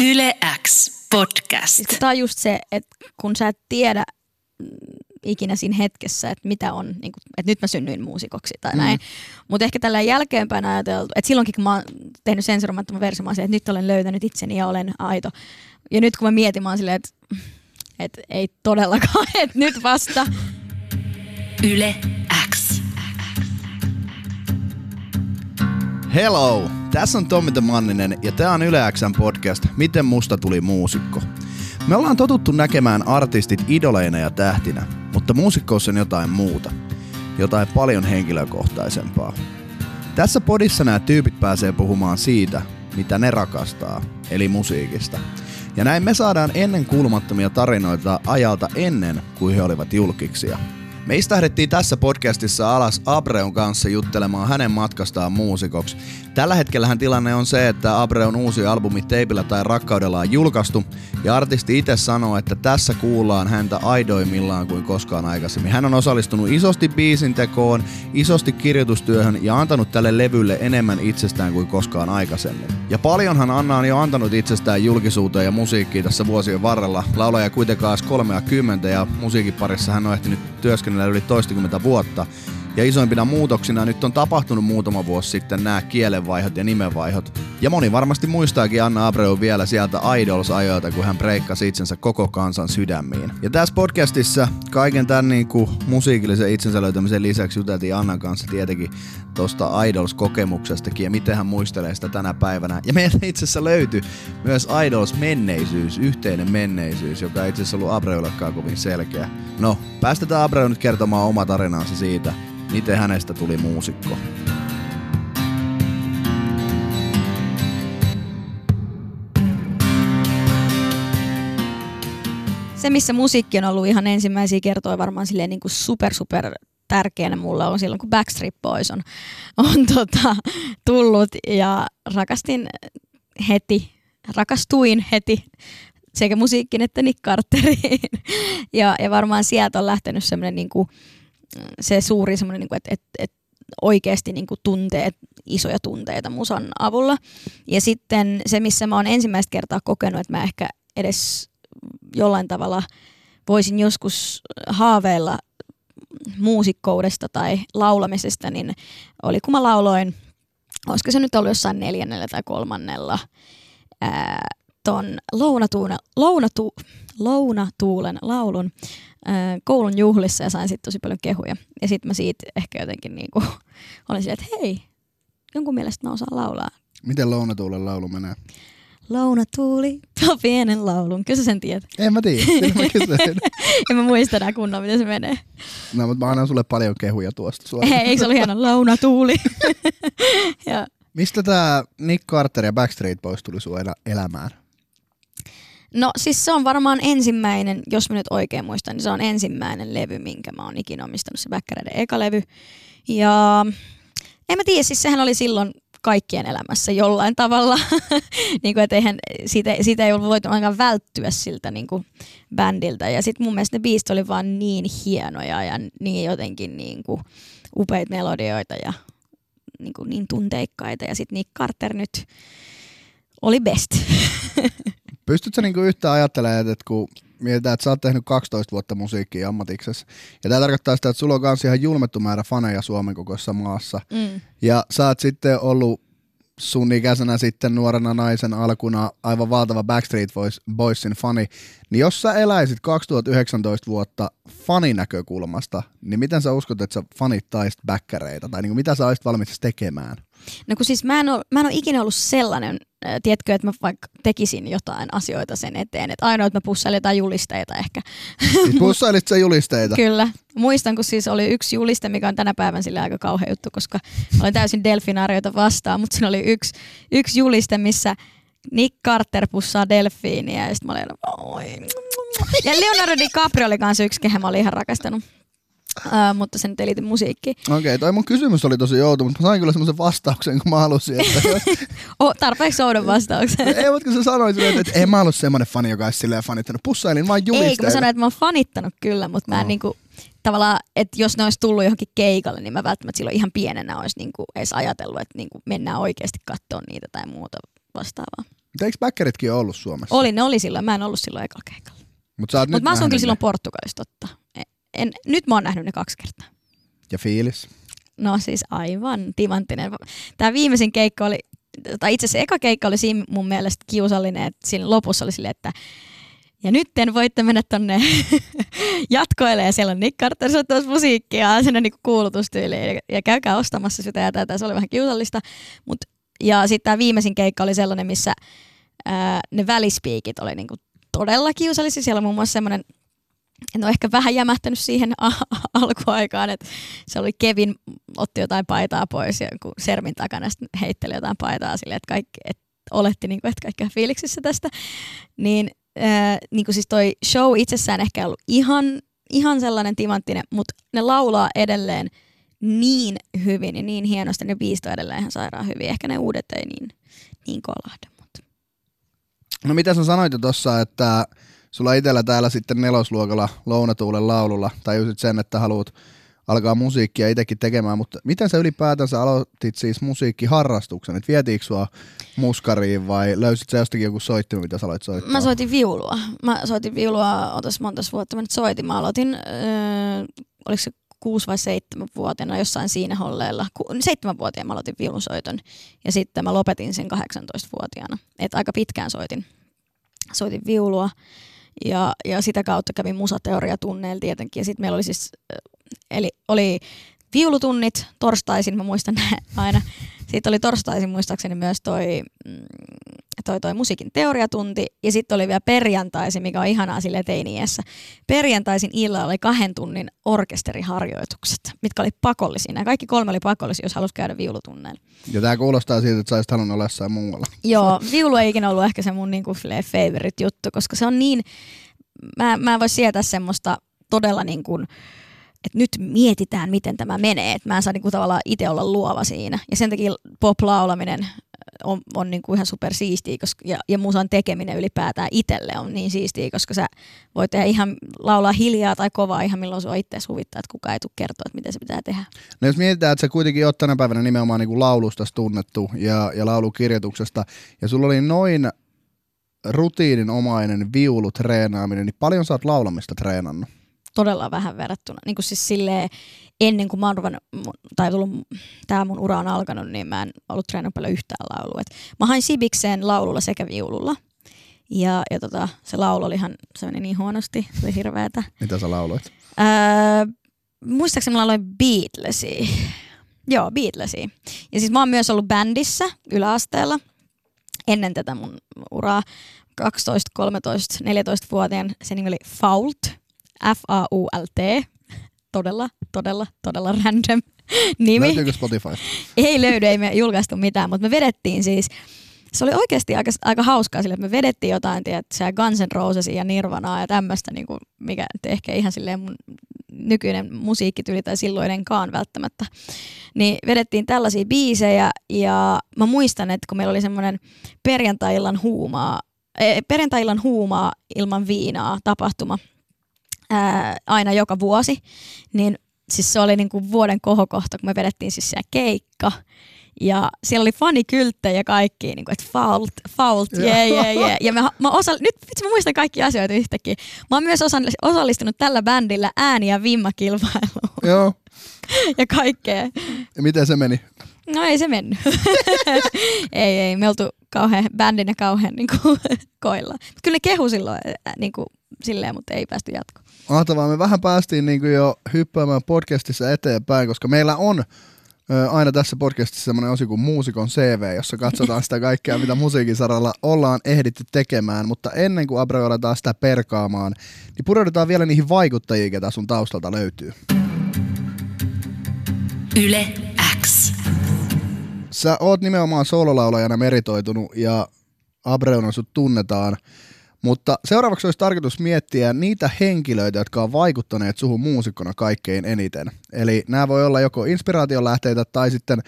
Yle X podcast. Siis Tämä on just se, että kun sä et tiedä ikinä siinä hetkessä, että mitä on, niin kuin, että nyt mä synnyin muusikoksi tai näin. Mm. Mutta ehkä tällä jälkeenpäin ajateltu, että silloinkin kun mä oon tehnyt sensuroimattoman version, mä oon että nyt olen löytänyt itseni ja olen aito. Ja nyt kun mä mietin, mä oon silleen, että, että ei todellakaan, että nyt vasta. Yle X. Hello! Tässä on Tommi the Manninen ja tää on Yle Xn podcast Miten musta tuli muusikko. Me ollaan totuttu näkemään artistit idoleina ja tähtinä, mutta muusikkous on jotain muuta. Jotain paljon henkilökohtaisempaa. Tässä podissa nämä tyypit pääsee puhumaan siitä, mitä ne rakastaa, eli musiikista. Ja näin me saadaan ennen kuulumattomia tarinoita ajalta ennen kuin he olivat julkiksia. Me istahdettiin tässä podcastissa alas Abreun kanssa juttelemaan hänen matkastaan muusikoksi. Tällä hetkellähän tilanne on se, että Abreun uusi albumi Teipillä tai Rakkaudella on julkaistu, ja artisti itse sanoo, että tässä kuullaan häntä aidoimmillaan kuin koskaan aikaisemmin. Hän on osallistunut isosti biisin tekoon, isosti kirjoitustyöhön ja antanut tälle levylle enemmän itsestään kuin koskaan aikaisemmin. Ja paljonhan Anna on jo antanut itsestään julkisuuteen ja musiikkiin tässä vuosien varrella. Laulaja kuitenkaan 30 ja musiikin parissa hän on ehtinyt työskennellä yli toistakymmentä vuotta. Ja isoimpina muutoksina nyt on tapahtunut muutama vuosi sitten nämä kielenvaihot ja nimenvaihot. Ja moni varmasti muistaakin Anna Abreu vielä sieltä Idols-ajoilta, kun hän breikkasi itsensä koko kansan sydämiin. Ja tässä podcastissa kaiken tämän niin kuin musiikillisen itsensä löytämisen lisäksi juteltiin Annan kanssa tietenkin tuosta Idols-kokemuksestakin ja miten hän muistelee sitä tänä päivänä. Ja meiltä itse asiassa löytyi myös Idols-menneisyys, yhteinen menneisyys, joka ei itse asiassa ollut Abreullekaan kovin selkeä. No, päästetään Abreu nyt kertomaan oma tarinansa siitä, miten hänestä tuli muusikko. Se, missä musiikki on ollut ihan ensimmäisiä kertoja varmaan silleen niin kuin super super tärkeänä mulle on silloin, kun Backstreet Boys on, on tota, tullut ja rakastin heti, rakastuin heti sekä musiikkiin että Nick Carteriin. Ja, ja varmaan sieltä on lähtenyt semmoinen niin kuin, se suuri semmoinen, niin kuin, että, että, että oikeasti niin kuin tunteet, isoja tunteita musan avulla. Ja sitten se, missä mä oon ensimmäistä kertaa kokenut, että mä ehkä edes jollain tavalla voisin joskus haaveilla muusikkoudesta tai laulamisesta, niin oli kun mä lauloin, olisiko se nyt ollut jossain neljännellä tai kolmannella ää, ton lounatuulen, lounatu, lounatuulen laulun ää, koulun juhlissa ja sain sitten tosi paljon kehuja. Ja sitten mä siitä ehkä jotenkin niinku, olin silleen, että hei, jonkun mielestä mä osaan laulaa. Miten Lounatuulen laulu menee? Lounatuuli, tuo pienen laulun. Kyllä sen tiedät. En mä tiedä, mä kysyin. en mä muista enää kunnolla, miten se menee. No, mutta mä annan sulle paljon kehuja tuosta suoraan. Hei, eikö se ollut hieno? Lounatuuli. ja, Mistä tää Nick Carter ja Backstreet Boys tuli sun elä- elämään? No siis se on varmaan ensimmäinen, jos mä nyt oikein muistan, niin se on ensimmäinen levy, minkä mä oon ikinä omistanut, se Bäkkäreiden eka levy. Ja en mä tiedä, siis sehän oli silloin kaikkien elämässä jollain tavalla. niin kuin, eihän, siitä, siitä ei ollut voitu ainakaan välttyä siltä niin kuin bändiltä. Ja sitten mun mielestä ne biisit oli vaan niin hienoja ja niin jotenkin niin kuin upeita melodioita ja niin, kuin niin tunteikkaita. Ja sitten Nick Carter nyt oli best. Pystytkö niinku yhtään ajattelemaan, että kun mietitään, että sä oot tehnyt 12 vuotta musiikkia ammatiksessa, ja tämä tarkoittaa sitä, että sulla on myös ihan julmettu määrä faneja Suomen kokoisessa maassa, mm. ja sä oot sitten ollut sun ikäisenä sitten nuorena naisen alkuna aivan valtava Backstreet Boys, Boysin fani, niin jos sä eläisit 2019 vuotta faninäkökulmasta, niin miten sä uskot, että sä fanittaisit bäkkäreitä, tai niin mitä sä olisit valmis tekemään? No kun siis mä en ole, mä en ole ikinä ollut sellainen, äh, tiedätkö, että mä vaikka tekisin jotain asioita sen eteen. Että ainoa, että mä pussailin jotain julisteita ehkä. Siis pussailit sä julisteita? Kyllä. Muistan, kun siis oli yksi juliste, mikä on tänä päivän sille aika kauhea juttu, koska mä olin täysin delfinaarioita vastaan, mutta siinä oli yksi, yksi juliste, missä Nick Carter pussaa delfiiniä ja sitten mä olin, oi. Ja Leonardo DiCaprio oli kanssa yksi, kehen mä olin ihan rakastanut. Uh, mutta se nyt ei liity musiikkiin. Okei, okay, toi mun kysymys oli tosi joutu, mutta mä sain kyllä semmoisen vastauksen, kun mä halusin. Että... oh, tarpeeksi oudon vastauksen. ei, mutta kun sä sanoit silleen, että en mä ollut semmoinen fani, joka olisi silleen fanittanut. Pussailin vaan julisteita. Ei, kun mä sanoin, että mä oon fanittanut kyllä, mutta mä en Oh. niinku, tavallaan, että jos ne olisi tullut johonkin keikalle, niin mä välttämättä silloin ihan pienenä olisi niinku edes ajatellut, että niinku mennään oikeasti katsoa niitä tai muuta vastaavaa. Mutta eikö bäkkäritkin ole ollut Suomessa? Oli, ne oli silloin. Mä en ollut silloin ekalla keikalla. Mutta Mut mä nähnyt kyllä silloin ne. Portugalissa totta. En, nyt mä oon nähnyt ne kaksi kertaa. Ja fiilis. No siis aivan timanttinen. Tämä viimeisin keikka oli, tai itse asiassa eka keikka oli siinä mun mielestä kiusallinen, että siinä lopussa oli silleen, että ja nyt voitte mennä tonne jatkoille ja siellä on Nick Carter soittamassa musiikkia, sinne niinku kuulutustyyliin ja, ja käykää ostamassa sitä ja tätä, se oli vähän kiusallista. Mut, ja sitten tämä viimeisin keikka oli sellainen, missä ää, ne välispiikit oli niinku todella kiusallisia. Siellä on muun muassa semmoinen en ole ehkä vähän jämähtänyt siihen alkuaikaan, että se oli Kevin, otti jotain paitaa pois ja kun sermin takana heitteli jotain paitaa silleen, että kaikki, että oletti, niin kuin, että kaikki on fiiliksissä tästä. Niin, äh, niin kuin siis toi show itsessään ehkä ollut ihan, ihan sellainen timanttinen, mutta ne laulaa edelleen niin hyvin ja niin hienosti, ne biisit edelleen ihan sairaan hyvin. Ehkä ne uudet ei niin, niin kolahda. Mutta. No mitä sä sanoit jo tossa, että sulla itsellä täällä sitten nelosluokalla Lounatuulen laululla tajusit sen, että haluat alkaa musiikkia itsekin tekemään, mutta miten sä ylipäätänsä aloitit siis musiikkiharrastuksen? Et vietiinkö sua muskariin vai löysit sä jostakin joku soittimen, mitä sä aloit soittaa? Mä soitin viulua. Mä soitin viulua, otas monta vuotta mä nyt soitin. Mä aloitin, öö, oliko se kuusi vai seitsemän vuotiaana jossain siinä holleilla. Ku, seitsemänvuotiaana mä aloitin viulunsoiton ja sitten mä lopetin sen 18-vuotiaana. Et aika pitkään soitin, soitin viulua ja, ja sitä kautta kävin musateoriatunneilla tietenkin. Ja sitten meillä oli siis, eli oli viulutunnit torstaisin, mä muistan aina. Sitten oli torstaisin muistaakseni myös toi, mm, toi, toi musiikin teoriatunti ja sitten oli vielä perjantaisin, mikä on ihanaa sille teiniässä. Perjantaisin illalla oli kahden tunnin orkesteriharjoitukset, mitkä oli pakollisia. Nämä kaikki kolme oli pakollisia, jos halusi käydä viulutunneilla. Ja tää kuulostaa siltä, että sä olisit halunnut olla jossain muualla. Joo, viulu ei ikinä ollut ehkä se mun niinku favorite juttu, koska se on niin, mä, mä en voi sietää semmoista todella niin kuin, että nyt mietitään, miten tämä menee. Että mä en saa niinku tavallaan itse olla luova siinä. Ja sen takia pop-laulaminen on, on niinku ihan super siistiä, koska, ja, ja musan tekeminen ylipäätään itselle on niin siistiä, koska sä voit tehdä ihan laulaa hiljaa tai kovaa ihan milloin sua itse huvittaa, että kukaan ei tule kertoa, että miten se pitää tehdä. No jos mietitään, että sä kuitenkin oot tänä päivänä nimenomaan niin kuin laulusta tunnettu ja, ja laulukirjoituksesta, ja sulla oli noin rutiininomainen viulutreenaaminen, niin paljon sä oot laulamista treenannut? Todella vähän verrattuna. Niin kuin siis silleen, ennen kuin mä oon ruvennut, tai tullut, tää mun ura on alkanut, niin mä en ollut treenannut paljon yhtään laulua. Et mä hain Sibikseen laululla sekä viululla. Ja, ja tota, se laulu oli ihan, se meni niin huonosti, se oli hirveetä. Mitä sä lauloit? Öö, muistaakseni mä lauloin Beatlesia. Joo, Beatlesia. Ja siis mä oon myös ollut bändissä yläasteella ennen tätä mun uraa. 12, 13, 14-vuotiaan. Se nimi oli Fault. F-A-U-L-T. Todella, todella, todella random nimi. Löytyykö Spotify? Ei löydy, ei me julkaistu mitään, mutta me vedettiin siis, se oli oikeasti aika, aika hauskaa sille, että me vedettiin jotain, tiedätkö, Guns N' Rosesia ja Nirvanaa ja tämmöistä, niin kuin, mikä ehkä ihan silleen mun nykyinen musiikkityyli tai silloinenkaan välttämättä. Niin vedettiin tällaisia biisejä ja mä muistan, että kun meillä oli semmoinen perjantai-illan huumaa, eh, perjantai-illan huumaa ilman viinaa tapahtuma ää, aina joka vuosi, niin siis se oli niinku vuoden kohokohta, kun me vedettiin siis siellä keikka. Ja siellä oli fanikylttejä ja kaikki, niin kuin, että fault, fault, yeah, yeah, yeah. Ja mä, mä osa, nyt vitsi, mä muistan kaikki asioita yhtäkkiä. Mä oon myös osallistunut tällä bändillä ääni- ja vimmakilpailuun Joo. ja kaikkea. Ja miten se meni? No ei se mennyt. ei, ei, me oltu kauhean bändinä kauhean niin kuin, koilla. Mut kyllä ne kehu silloin niin kuin, silleen, mutta ei päästy jatkoon. Mahtavaa. Me vähän päästiin niin kuin jo hyppäämään podcastissa eteenpäin, koska meillä on ö, aina tässä podcastissa semmoinen osi kuin muusikon CV, jossa katsotaan sitä kaikkea, mitä musiikin saralla ollaan ehditty tekemään, mutta ennen kuin Abreu aletaan sitä perkaamaan, niin pureudutaan vielä niihin vaikuttajiin, ketä sun taustalta löytyy. Yle X. Sä oot nimenomaan sololaulajana meritoitunut ja Abreuna sut tunnetaan, mutta seuraavaksi olisi tarkoitus miettiä niitä henkilöitä, jotka on vaikuttaneet suhun muusikkona kaikkein eniten. Eli nämä voi olla joko inspiraation lähteitä tai sitten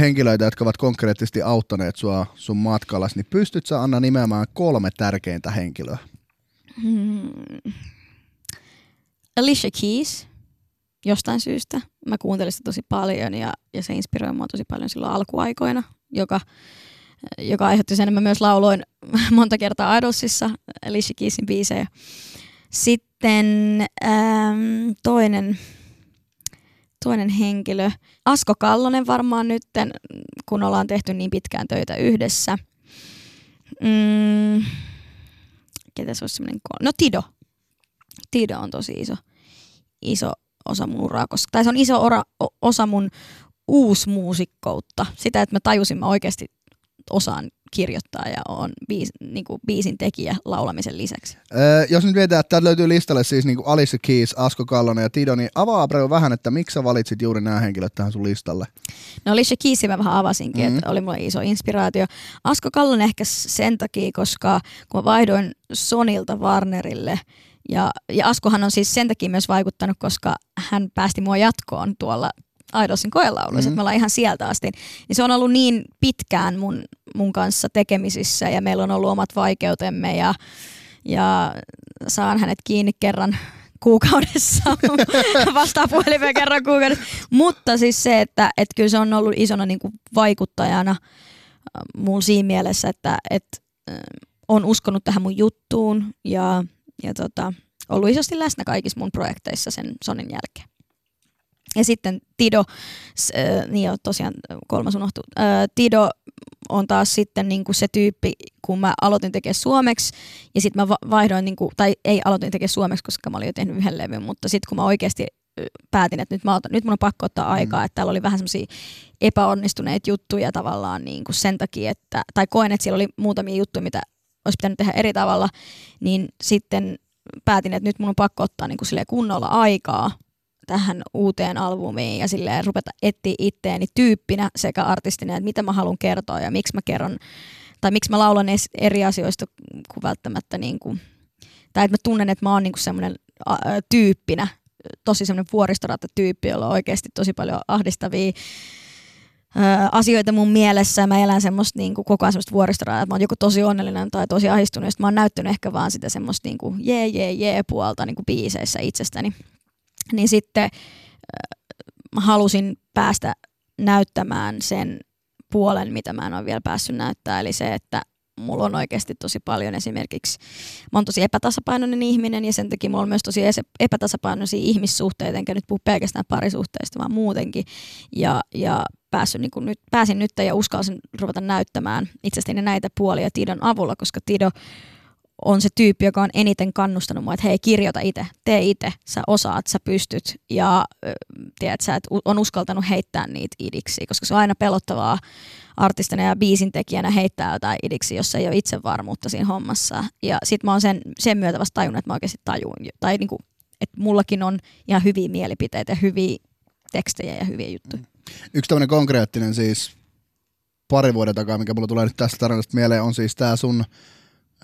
henkilöitä, jotka ovat konkreettisesti auttaneet sua sun matkallasi, niin pystyt sä Anna nimeämään kolme tärkeintä henkilöä? Hmm. Alicia Keys, jostain syystä. Mä kuuntelin sitä tosi paljon ja, ja se inspiroi mua tosi paljon silloin alkuaikoina, joka joka aiheutti sen, mä myös lauloin monta kertaa Idolsissa Alicia Keysin biisejä. Sitten ähm, toinen, toinen henkilö, Asko Kallonen varmaan nytten, kun ollaan tehty niin pitkään töitä yhdessä. Mm, ketä se olisi semmoinen? No Tido. Tido on tosi iso, iso osa mun uraa, koska, tai se on iso ora, osa mun uusmuusikkoutta. Sitä, että mä tajusin, mä oikeasti osaan kirjoittaa ja on biis, niin kuin biisin tekijä laulamisen lisäksi. Öö, jos nyt mietitään, että täältä löytyy listalle siis niin kuin Alice Keys, Asko Kallonen ja Tido, niin avaa Abreu vähän, että miksi sä valitsit juuri nämä henkilöt tähän sun listalle? No Alicia Keys mä vähän avasinkin, mm-hmm. että oli mulle iso inspiraatio. Asko Kallonen ehkä sen takia, koska kun mä vaihdoin Sonilta Warnerille, ja, ja Askohan on siis sen takia myös vaikuttanut, koska hän päästi mua jatkoon tuolla Idolsin koelauluissa, mm-hmm. me ollaan ihan sieltä asti. Niin se on ollut niin pitkään mun, mun kanssa tekemisissä ja meillä on ollut omat vaikeutemme ja, ja saan hänet kiinni kerran kuukaudessa, vastaa puhelimeen kerran kuukaudessa. Mutta siis se, että, että kyllä se on ollut isona niin kuin vaikuttajana äh, mulla siinä mielessä, että, että äh, on uskonut tähän mun juttuun ja, ja tota, ollut isosti läsnä kaikissa mun projekteissa sen Sonin jälkeen. Ja sitten Tido, äh, niin jo tosiaan kolmas unohtuu, äh, Tido on taas sitten niin kuin se tyyppi, kun mä aloitin tekemään suomeksi ja sitten mä vaihdoin, niin kuin, tai ei aloitin tekemään suomeksi, koska mä olin jo tehnyt yhden levyn, mutta sitten kun mä oikeasti päätin, että nyt, mä otan, nyt mun on pakko ottaa mm. aikaa, mm. että täällä oli vähän semmoisia epäonnistuneita juttuja tavallaan niin kuin sen takia, että, tai koen, että siellä oli muutamia juttuja, mitä olisi pitänyt tehdä eri tavalla, niin sitten päätin, että nyt mun on pakko ottaa niin kuin kunnolla aikaa tähän uuteen albumiin ja silleen rupeta etsiä itteeni tyyppinä sekä artistina, että mitä mä haluan kertoa ja miksi mä kerron, tai miksi mä laulan eri asioista kuin välttämättä, niin kuin, tai että mä tunnen, että mä oon niin kuin semmoinen tyyppinä, tosi semmoinen vuoristoratta-tyyppi, jolla on oikeasti tosi paljon ahdistavia asioita mun mielessä. Mä elän semmoista niin kuin, koko ajan semmoista vuoristorataa, että mä oon joku tosi onnellinen tai tosi ahdistunut. Ja mä oon näyttänyt ehkä vaan sitä semmoista niin kuin, jee, jee, jee puolta niin kuin biiseissä itsestäni niin sitten mä halusin päästä näyttämään sen puolen, mitä mä en ole vielä päässyt näyttää, eli se, että mulla on oikeasti tosi paljon esimerkiksi, mä oon tosi epätasapainoinen ihminen ja sen takia mulla on myös tosi epätasapainoisia ihmissuhteita, enkä nyt puhu pelkästään parisuhteista, vaan muutenkin. Ja, ja päässyt, niin nyt, pääsin nyt ja uskalsin ruveta näyttämään itsestäni näitä puolia Tidon avulla, koska Tido on se tyyppi, joka on eniten kannustanut mua, että hei kirjoita itse, tee itse, sä osaat, sä pystyt ja tiedät, sä et on uskaltanut heittää niitä idiksi, koska se on aina pelottavaa artistina ja biisintekijänä heittää jotain idiksi, jos ei ole itsevarmuutta siinä hommassa. Ja sit mä oon sen, sen myötä vasta tajunnut, että mä oikeasti tajun, tai niinku, että mullakin on ihan hyviä mielipiteitä ja hyviä tekstejä ja hyviä juttuja. Yksi tämmöinen konkreettinen siis pari vuoden takaa, mikä mulla tulee nyt tästä tarinasta mieleen, on siis tää sun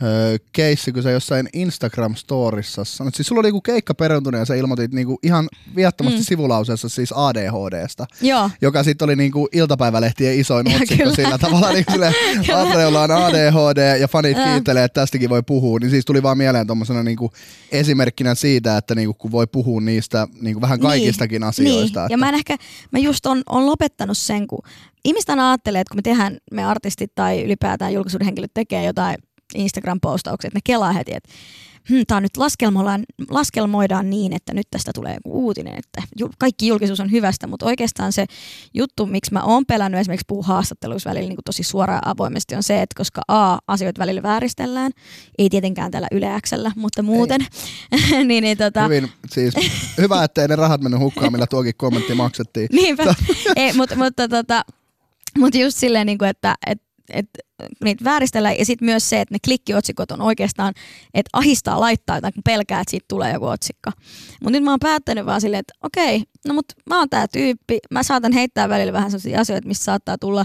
öö, keissi, kun sä jossain Instagram-storissa sanoit, siis sulla oli joku keikka peruntunut ja sä ilmoitit niinku ihan viattomasti mm. sivulauseessa siis ADHDsta, Joo. joka sitten oli niinku iltapäivälehtien isoin otsikko kyllä. sillä tavalla, niin sille Andreolla on ADHD ja fanit kiittelee, että tästäkin voi puhua, niin siis tuli vaan mieleen tuommoisena niinku esimerkkinä siitä, että niinku, kun voi puhua niistä niinku vähän niin. kaikistakin niin, asioista. Niin. Että... Ja mä en ehkä, mä just on, on lopettanut sen, kun ihmistä ajattelee, että kun me tehdään, me artistit tai ylipäätään julkisuuden henkilöt tekee jotain Instagram-postaukset, ne kelaa heti, että hm, tämä nyt laskelmoidaan, laskelmoidaan niin, että nyt tästä tulee joku uutinen, että kaikki julkisuus on hyvästä, mutta oikeastaan se juttu, miksi mä oon pelännyt esimerkiksi puhua haastatteluissa välillä niin kuin tosi suoraan avoimesti, on se, että koska A, asioita välillä vääristellään, ei tietenkään tällä yleäksellä, mutta muuten. niin, niin, tota... Hyvin, siis hyvä, ettei ne rahat mennyt hukkaan, millä tuokin kommentti maksettiin. Niinpä, ei, mutta, mutta, tota, mutta just silleen, niin kuin, että, että että niitä vääristellään. Ja sitten myös se, että ne klikkiotsikot on oikeastaan, että ahistaa laittaa jotain, kun pelkää, että siitä tulee joku otsikko. Mutta nyt mä oon päättänyt vaan silleen, että okei, no mut mä oon tää tyyppi. Mä saatan heittää välillä vähän sellaisia asioita, missä saattaa tulla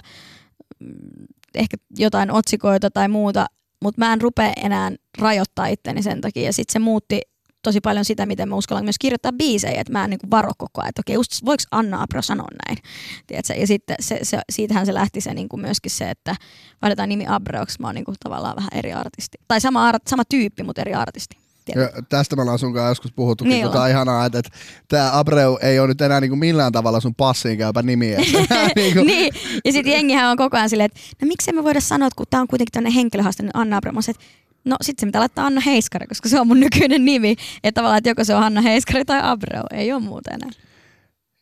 mm, ehkä jotain otsikoita tai muuta, mutta mä en rupea enää rajoittaa itteni sen takia. Ja sitten se muutti tosi paljon sitä, miten mä uskallan myös kirjoittaa biisejä, että mä en niin varo koko ajan, että okei, just, voiko Anna Apro sanoa näin, Tiedätkö? Ja sitten se, se, siitähän se lähti se niin kuin myöskin se, että vaihdetaan nimi Abreoksi, mä oon niin kuin tavallaan vähän eri artisti. Tai sama, art, sama tyyppi, mutta eri artisti. Ja tästä me ollaan sun kanssa joskus puhuttu, niin kun tää on ollaan. ihanaa, että, että tämä Abreu ei ole nyt enää niinku millään tavalla sun passiin käypä nimi. että niinku, niin, ja sitten jengihän on koko ajan silleen, että no miksei me voida sanoa, että kun tämä on kuitenkin tämmöinen henkilöhaaste, niin Anna Abramos, että no sit se mitä laittaa Anna Heiskari, koska se on mun nykyinen nimi. Että tavallaan, että joko se on Anna Heiskari tai Abreu, ei ole muuta enää.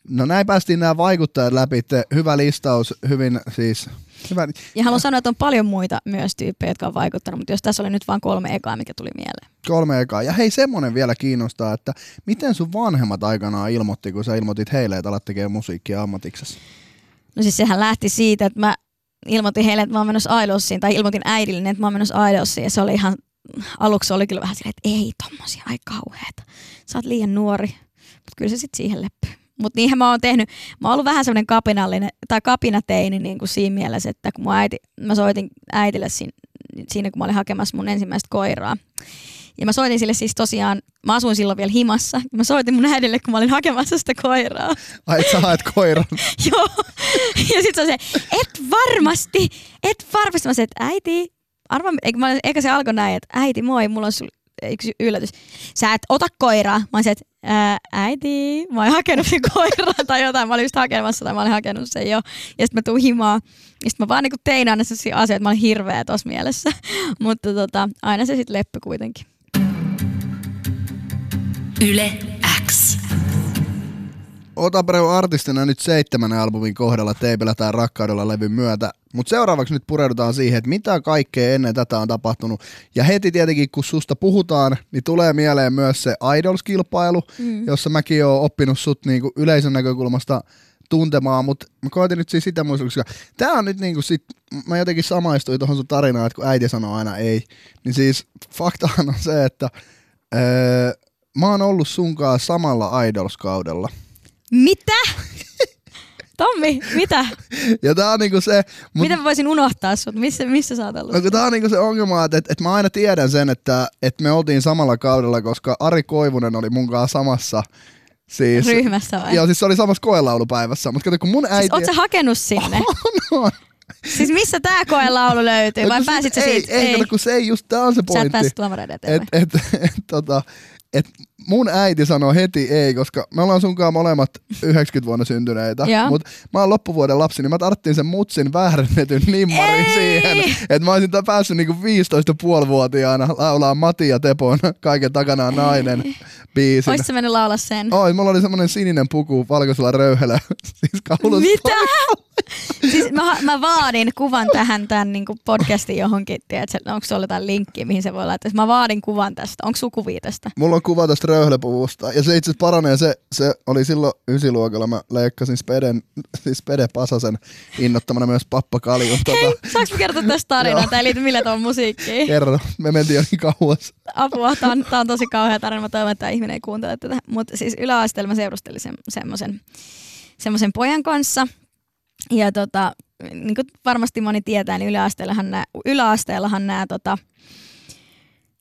No näin päästiin nämä vaikuttajat läpi. Te- Hyvä listaus, hyvin siis... Hyvä. Ja haluan sanoa, että on paljon muita myös tyyppejä, jotka on vaikuttanut, mutta jos tässä oli nyt vain kolme ekaa, mikä tuli mieleen. Kolme ekaa. Ja hei, semmonen vielä kiinnostaa, että miten sun vanhemmat aikanaan ilmoitti, kun sä ilmoitit heille, että alat tekemään musiikkia ammatiksessa? No siis sehän lähti siitä, että mä ilmoitin heille, että mä oon menossa Idolsiin, tai ilmoitin äidille, että mä oon menossa Idolsiin, ja se oli ihan, aluksi oli kyllä vähän silleen, että ei tommosia, ai kauheeta. Sä oot liian nuori, mutta kyllä se sitten siihen leppyy. Mutta niinhän mä oon tehnyt, mä oon ollut vähän semmoinen kapinallinen, tai kapinateini niin kuin siinä mielessä, että kun mun äiti, mä soitin äitille siinä, siinä, kun mä olin hakemassa mun ensimmäistä koiraa. Ja mä soitin sille siis tosiaan, mä asuin silloin vielä himassa, ja mä soitin mun äidille, kun mä olin hakemassa sitä koiraa. Ai, et sä haet koiran. Joo. Ja sit se on se, et varmasti, et varmasti. Mä sanoin, että äiti, arva, eikä, mä, eikä se alkoi näin, että äiti moi, mulla on sul, yksi yllätys. Sä et ota koiraa. Mä se, että ää, äiti, mä olin hakenut sen koiraa tai jotain. Mä olin just hakemassa tai mä olin hakenut sen jo. Ja sitten mä tuun himaan. Ja sitten mä vaan niinku tein aina sellaisia asioita, mä olin hirveä tossa mielessä. Mutta tota, aina se sitten leppy kuitenkin. Yle X. Oot Abreu artistina nyt seitsemän albumin kohdalla Teipillä tai Rakkaudella levyn myötä, mutta seuraavaksi nyt pureudutaan siihen, että mitä kaikkea ennen tätä on tapahtunut. Ja heti tietenkin, kun susta puhutaan, niin tulee mieleen myös se Idols-kilpailu, mm. jossa mäkin oon oppinut sut niinku yleisön näkökulmasta tuntemaan, mutta mä koitin nyt siis sitä muistaa, koska tää on nyt niinku sit, mä jotenkin samaistuin tuohon sun tarinaan, että kun äiti sanoo aina ei, niin siis faktahan on se, että öö, mä oon ollut sunkaan samalla Idols-kaudella. Mitä? Tommi, mitä? Ja tää on niinku se... Mut, Miten mä voisin unohtaa sut? Missä, missä sä oot ollut? No tää on niinku se ongelma, että, että, että mä aina tiedän sen, että, että me oltiin samalla kaudella, koska Ari Koivunen oli mun kanssa samassa siis, Ryhmässä vai? Joo, siis se oli samassa koelaulupäivässä, mutta kato kun mun äiti... Siis oot sä hakenut sinne? on, on. siis missä tää koelaulu löytyy? Vai No kun se- pääsit sä ei, siitä? Ei, ei, kato, kun se ei just, tää on se Sä et pointti. päässyt tuomareiden Et, eteen. et, et, tota, et mun äiti sanoi heti ei, koska me ollaan sunkaan molemmat 90 vuonna syntyneitä, mutta mä oon loppuvuoden lapsi, niin mä tarttiin sen mutsin väärennetyn nimmarin Ei! siihen, että mä olisin päässyt niinku 15,5-vuotiaana laulaa Mati ja Tepon Kaiken takana on nainen biisin. Ois sä mennyt laulaa sen? Oi, mulla oli semmonen sininen puku valkoisella röyhelä, siis kaulus. Mitä? siis mä, mä vaadin kuvan tähän tämän niin podcastin johonkin, tiedätkö, onko sulla jotain linkkiä, mihin se voi laittaa. Mä vaadin kuvan tästä. Onko sulla kuvia tästä? Mulla on kuva tästä röyhlepuvusta. Ja se itse asiassa paranee. Se, se oli silloin ysiluokalla. Mä leikkasin Speden, siis Spede Pasasen innottamana myös Pappa Kaljun. Hei, Tota, saanko kertoa tästä tarinaa? Tää ei liity millään tavalla musiikkiin. kerro. Me mentiin jo niin kauas. Apua, tää on, tää on tosi kauhea tarina. Mä toivon, että tämä ihminen ei kuuntele tätä. Mutta siis yläasteella mä seurustelin sem, semmoisen, semmoisen pojan kanssa. Ja tota, niin kuin varmasti moni tietää, niin yläasteellahan nämä, yläasteellahan nämä tota,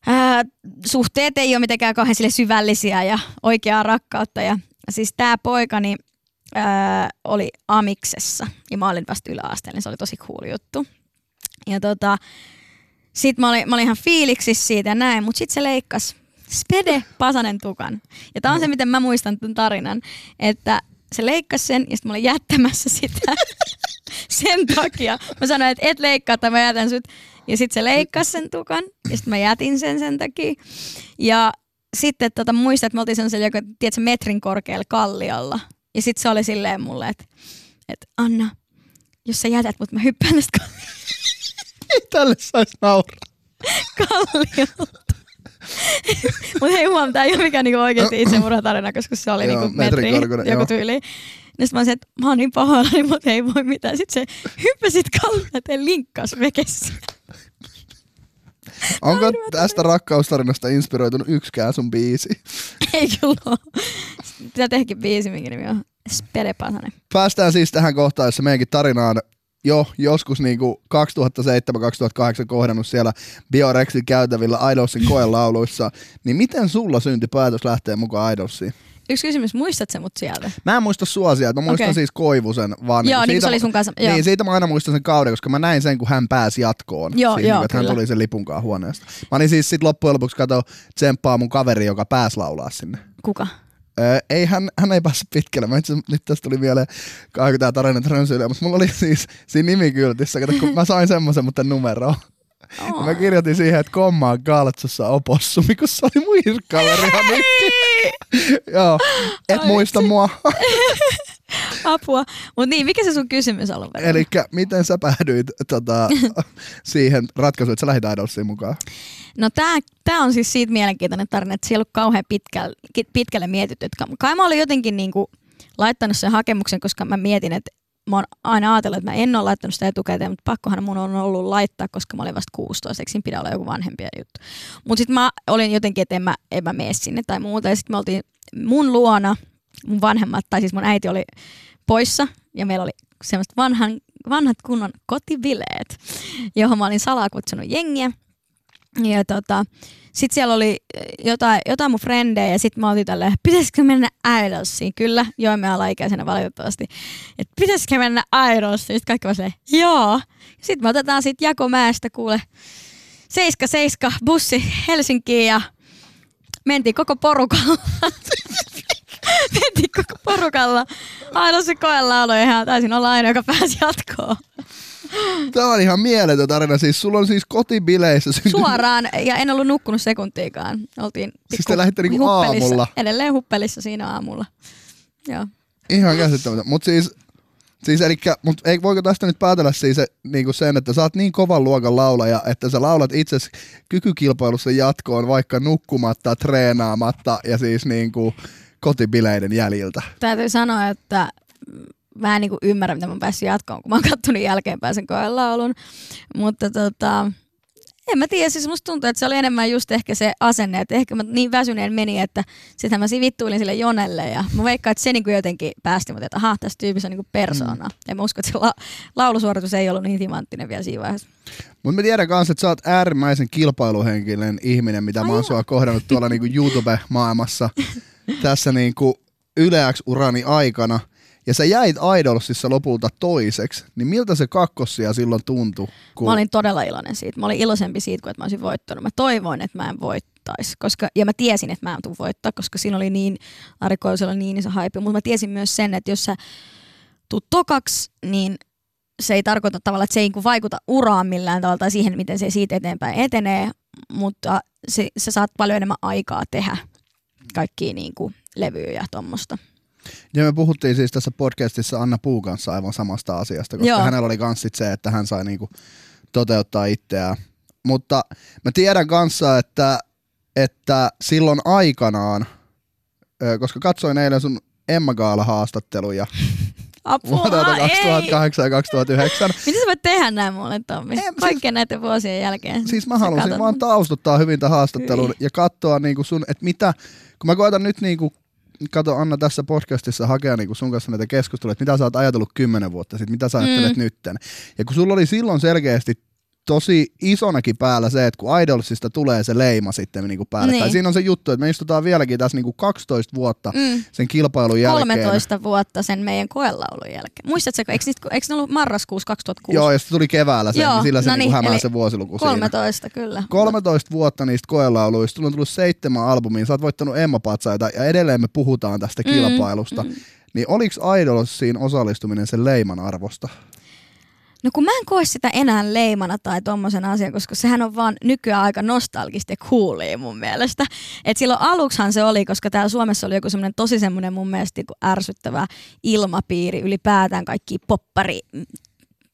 ää, suhteet ei ole mitenkään kauhean sille syvällisiä ja oikeaa rakkautta. Ja siis tämä poikani ää, oli Amiksessa ja mä olin vasta yläasteella, niin se oli tosi cool juttu. Ja tota, sitten mä olin, mä olin ihan fiiliksissä siitä ja näin, mutta sitten se leikkasi Spede Pasanen tukan. Ja tää on se, miten mä muistan tämän tarinan, että se leikkasi sen ja sitten mä olin jättämässä sitä sen takia. Mä sanoin, että et leikkaa tai mä jätän sut. Ja sitten se leikkasi sen tukan ja sitten mä jätin sen sen takia. Ja sitten tota, muistan, että me oltiin sellaisella joka, tiedätkö, metrin korkealla kalliolla. Ja sitten se oli silleen mulle, että, että Anna, jos sä jätät mut, mä hyppään tästä Ei tälle saisi nauraa. kalliolta. Mutta hei huom, tää ei ole mikään niinku oikeesti itsemurhatarina, koska se oli Joo, niinku metri, korkuinen, joku joo. tyyli. Ja sitten mä olisin, että mä oon niin pahoillani, mutta ei voi mitään. Sitten se hyppäsit kalliolle ja linkkas vekessä. Onko tästä rakkaustarinasta inspiroitunut yksikään sun biisi? ei kyllä ole. Pitää tehdäkin biisi, minkä nimi on Spede Pasanen. Päästään siis tähän kohtaan, jossa meidänkin tarina on jo joskus niinku 2007-2008 kohdannut siellä Biorexin käytävillä Idolsin koelauluissa. Niin miten sulla syntyi päätös lähteä mukaan Idolsiin? Yksi kysymys, muistat sä mut sieltä? Mä en muista sua sieltä, mä muistan Okei. siis Koivusen vaan. Joo, niinku niin kuin se oli sun kanssa. Joo. Niin, siitä mä aina muistan sen kauden, koska mä näin sen, kun hän pääsi jatkoon. Joo, siihen, joo, niin, että hän tuli sen lipunkaan huoneesta. Mä olin siis sit loppujen lopuksi kato tsemppaa mun kaveri, joka pääsi laulaa sinne. Kuka? Ei, hän, hän ei päässyt pitkälle. Mä itse, nyt tästä tuli mieleen, kun tää tarina rönsyilee, mutta mulla oli siis siinä nimikyltissä, kun mä sain semmoisen mutta numeroon. Ja mä kirjoitin siihen, että kommaa Galtsossa opossumi, kun se oli mun irkkaverihan nyt. Joo, et Ai muista mua. Apua. Mut niin, mikä se sun kysymys alun perin? Eli miten sä päädyit tota, siihen ratkaisuun, että sä lähdit Idolsiin mukaan? No tää, tää on siis siitä mielenkiintoinen tarina, että siellä on kauhean pitkälle, pitkälle mietitty. Et ka- kai mä olin jotenkin niinku laittanut sen hakemuksen, koska mä mietin, että mä oon aina ajatellut, että mä en ole laittanut sitä etukäteen, mutta pakkohan mun on ollut laittaa, koska mä olin vasta 16, eikö siinä pidä olla joku vanhempia juttu. Mutta sitten mä olin jotenkin, että en mä, en mä mene sinne tai muuta. Ja sitten me oltiin mun luona, mun vanhemmat, tai siis mun äiti oli poissa, ja meillä oli semmoiset vanhan, vanhat kunnon kotibileet, johon mä olin salaa kutsunut jengiä. Ja tota, sit siellä oli jotain, jotain mun frendejä ja sit mä oltiin tälleen, pitäisikö mennä Idolsiin? Kyllä, joimme alaikäisenä valitettavasti. Että pitäisikö mennä Idolsiin? Sitten kaikki vaan joo. Sitten me otetaan sit Jakomäestä kuule seiska seiska bussi Helsinkiin ja mentiin koko porukalla. mentiin koko porukalla. Idolsin koelaulu ja ihan taisin olla aina, joka pääsi jatkoon. Tämä on ihan mieletön tarina. Siis sulla on siis kotibileissä syntynyt... Suoraan, ja en ollut nukkunut sekuntiikaan. Oltiin Siis te lähditte niinku huppelissa. aamulla? Edelleen huppelissa siinä aamulla. Joo. Ihan käsittämätöntä. Mutta siis, siis elikkä, mut ei, voiko tästä nyt päätellä siis niinku sen, että sä oot niin kovan luokan laulaja, että sä laulat itse kykykilpailussa jatkoon vaikka nukkumatta, treenaamatta ja siis niinku kotibileiden jäljiltä. Täytyy sanoa, että mä en niinku ymmärrä, mitä mä oon päässyt jatkoon, kun mä oon kattonut jälkeenpäin sen koelaulun. Mutta tota, en mä tiedä, siis musta tuntuu, että se oli enemmän just ehkä se asenne, että ehkä mä niin väsyneen meni, että sitten mä siinä vittuilin sille Jonelle ja mä veikkaan, että se niinku jotenkin päästi mut, että aha, tässä tyypissä on niinku persoona. Mm. Ja mä uskon, että se la- laulusuoritus ei ollut niin timanttinen vielä siinä vaiheessa. Mutta mä tiedän kanssa, että sä oot äärimmäisen kilpailuhenkinen ihminen, mitä mä oon sua kohdannut tuolla niinku YouTube-maailmassa tässä niinku yleäks urani aikana. Ja sä jäit Idolsissa lopulta toiseksi, niin miltä se kakkosia silloin tuntui? Kun... Mä olin todella iloinen siitä. Mä olin iloisempi siitä, kuin että mä olisin voittanut. Mä toivoin, että mä en voittaisi. Koska, ja mä tiesin, että mä en tule voittaa, koska siinä oli niin, Ari Koisella niin iso hype. Mutta mä tiesin myös sen, että jos sä tuut tokaksi, niin se ei tarkoita tavallaan, että se ei niinku vaikuta uraan millään tavalla tai siihen, miten se siitä eteenpäin etenee, mutta se, sä saat paljon enemmän aikaa tehdä kaikkia niinku levyjä ja tuommoista. Ja me puhuttiin siis tässä podcastissa Anna Puu kanssa aivan samasta asiasta, koska Joo. Hänellä oli kans sit se, että hän sai niinku toteuttaa itseään. Mutta mä tiedän kanssa, että, että silloin aikanaan, koska katsoin eilen sun Emma Gaala haastatteluja Apua, vuodelta ei! 2008 ja 2009. Miten sä voit tehdä näin mulle, Tommi? En, siis- Kaikkien näiden vuosien jälkeen. Siis mä halusin vaan taustuttaa hyvin tämän haastattelun Hyi. ja katsoa niinku sun, että mitä, kun mä koitan nyt niinku, kato Anna tässä podcastissa hakea niinku sun kanssa näitä keskusteluja, että mitä sä oot ajatellut kymmenen vuotta sitten, mitä sä ajattelet Mm. nytten. Ja kun sulla oli silloin selkeästi tosi isonakin päällä se, että kun Idolsista tulee se leima sitten niinku päälle. Niin. Tai siinä on se juttu, että me istutaan vieläkin tässä niinku 12 vuotta Mm. sen kilpailun jälkeen. 13 vuotta sen meidän koelaulun jälkeen. Muistatko, eikö, niitä, eikö ne ollut marraskuussa 2006? Joo, ja tuli keväällä se, Joo, niin sillä se no niinku niin, hämää se vuosiluku siinä. 13, kyllä. 13 vuotta niistä koelauluista, sulla on tullut seitsemän albumia, sä oot voittanut Emma-patsaita ja edelleen me puhutaan tästä Mm, kilpailusta. mm. Niin oliks Idolsiin osallistuminen sen leiman arvosta? No kun mä en koe sitä enää leimana tai tommosen asian, koska sehän on vaan nykyään aika nostalgista ja coolia mun mielestä. Et silloin aluksihan se oli, koska täällä Suomessa oli joku semmoinen tosi semmoinen mun mielestä niinku ärsyttävä ilmapiiri ylipäätään kaikki poppari mm,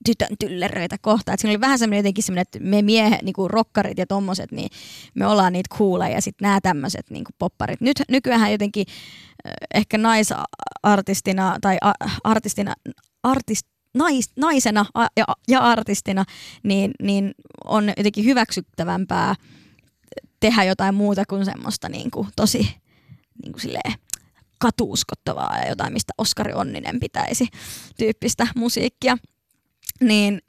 tytön tylleröitä kohtaan. Siinä oli vähän semmoinen jotenkin semmoinen, että me miehet, niinku rokkarit ja tommoset, niin me ollaan niitä cooleja ja sitten nämä tämmöiset niinku popparit. Nyt nykyään jotenkin ehkä naisartistina tai a- artistina, artist, nais, naisena ja, ja artistina, niin, niin on jotenkin hyväksyttävämpää tehdä jotain muuta kuin semmoista niin kuin tosi niin kuin silleen katuuskottavaa ja jotain, mistä Oskari Onninen pitäisi tyyppistä musiikkia. Niin,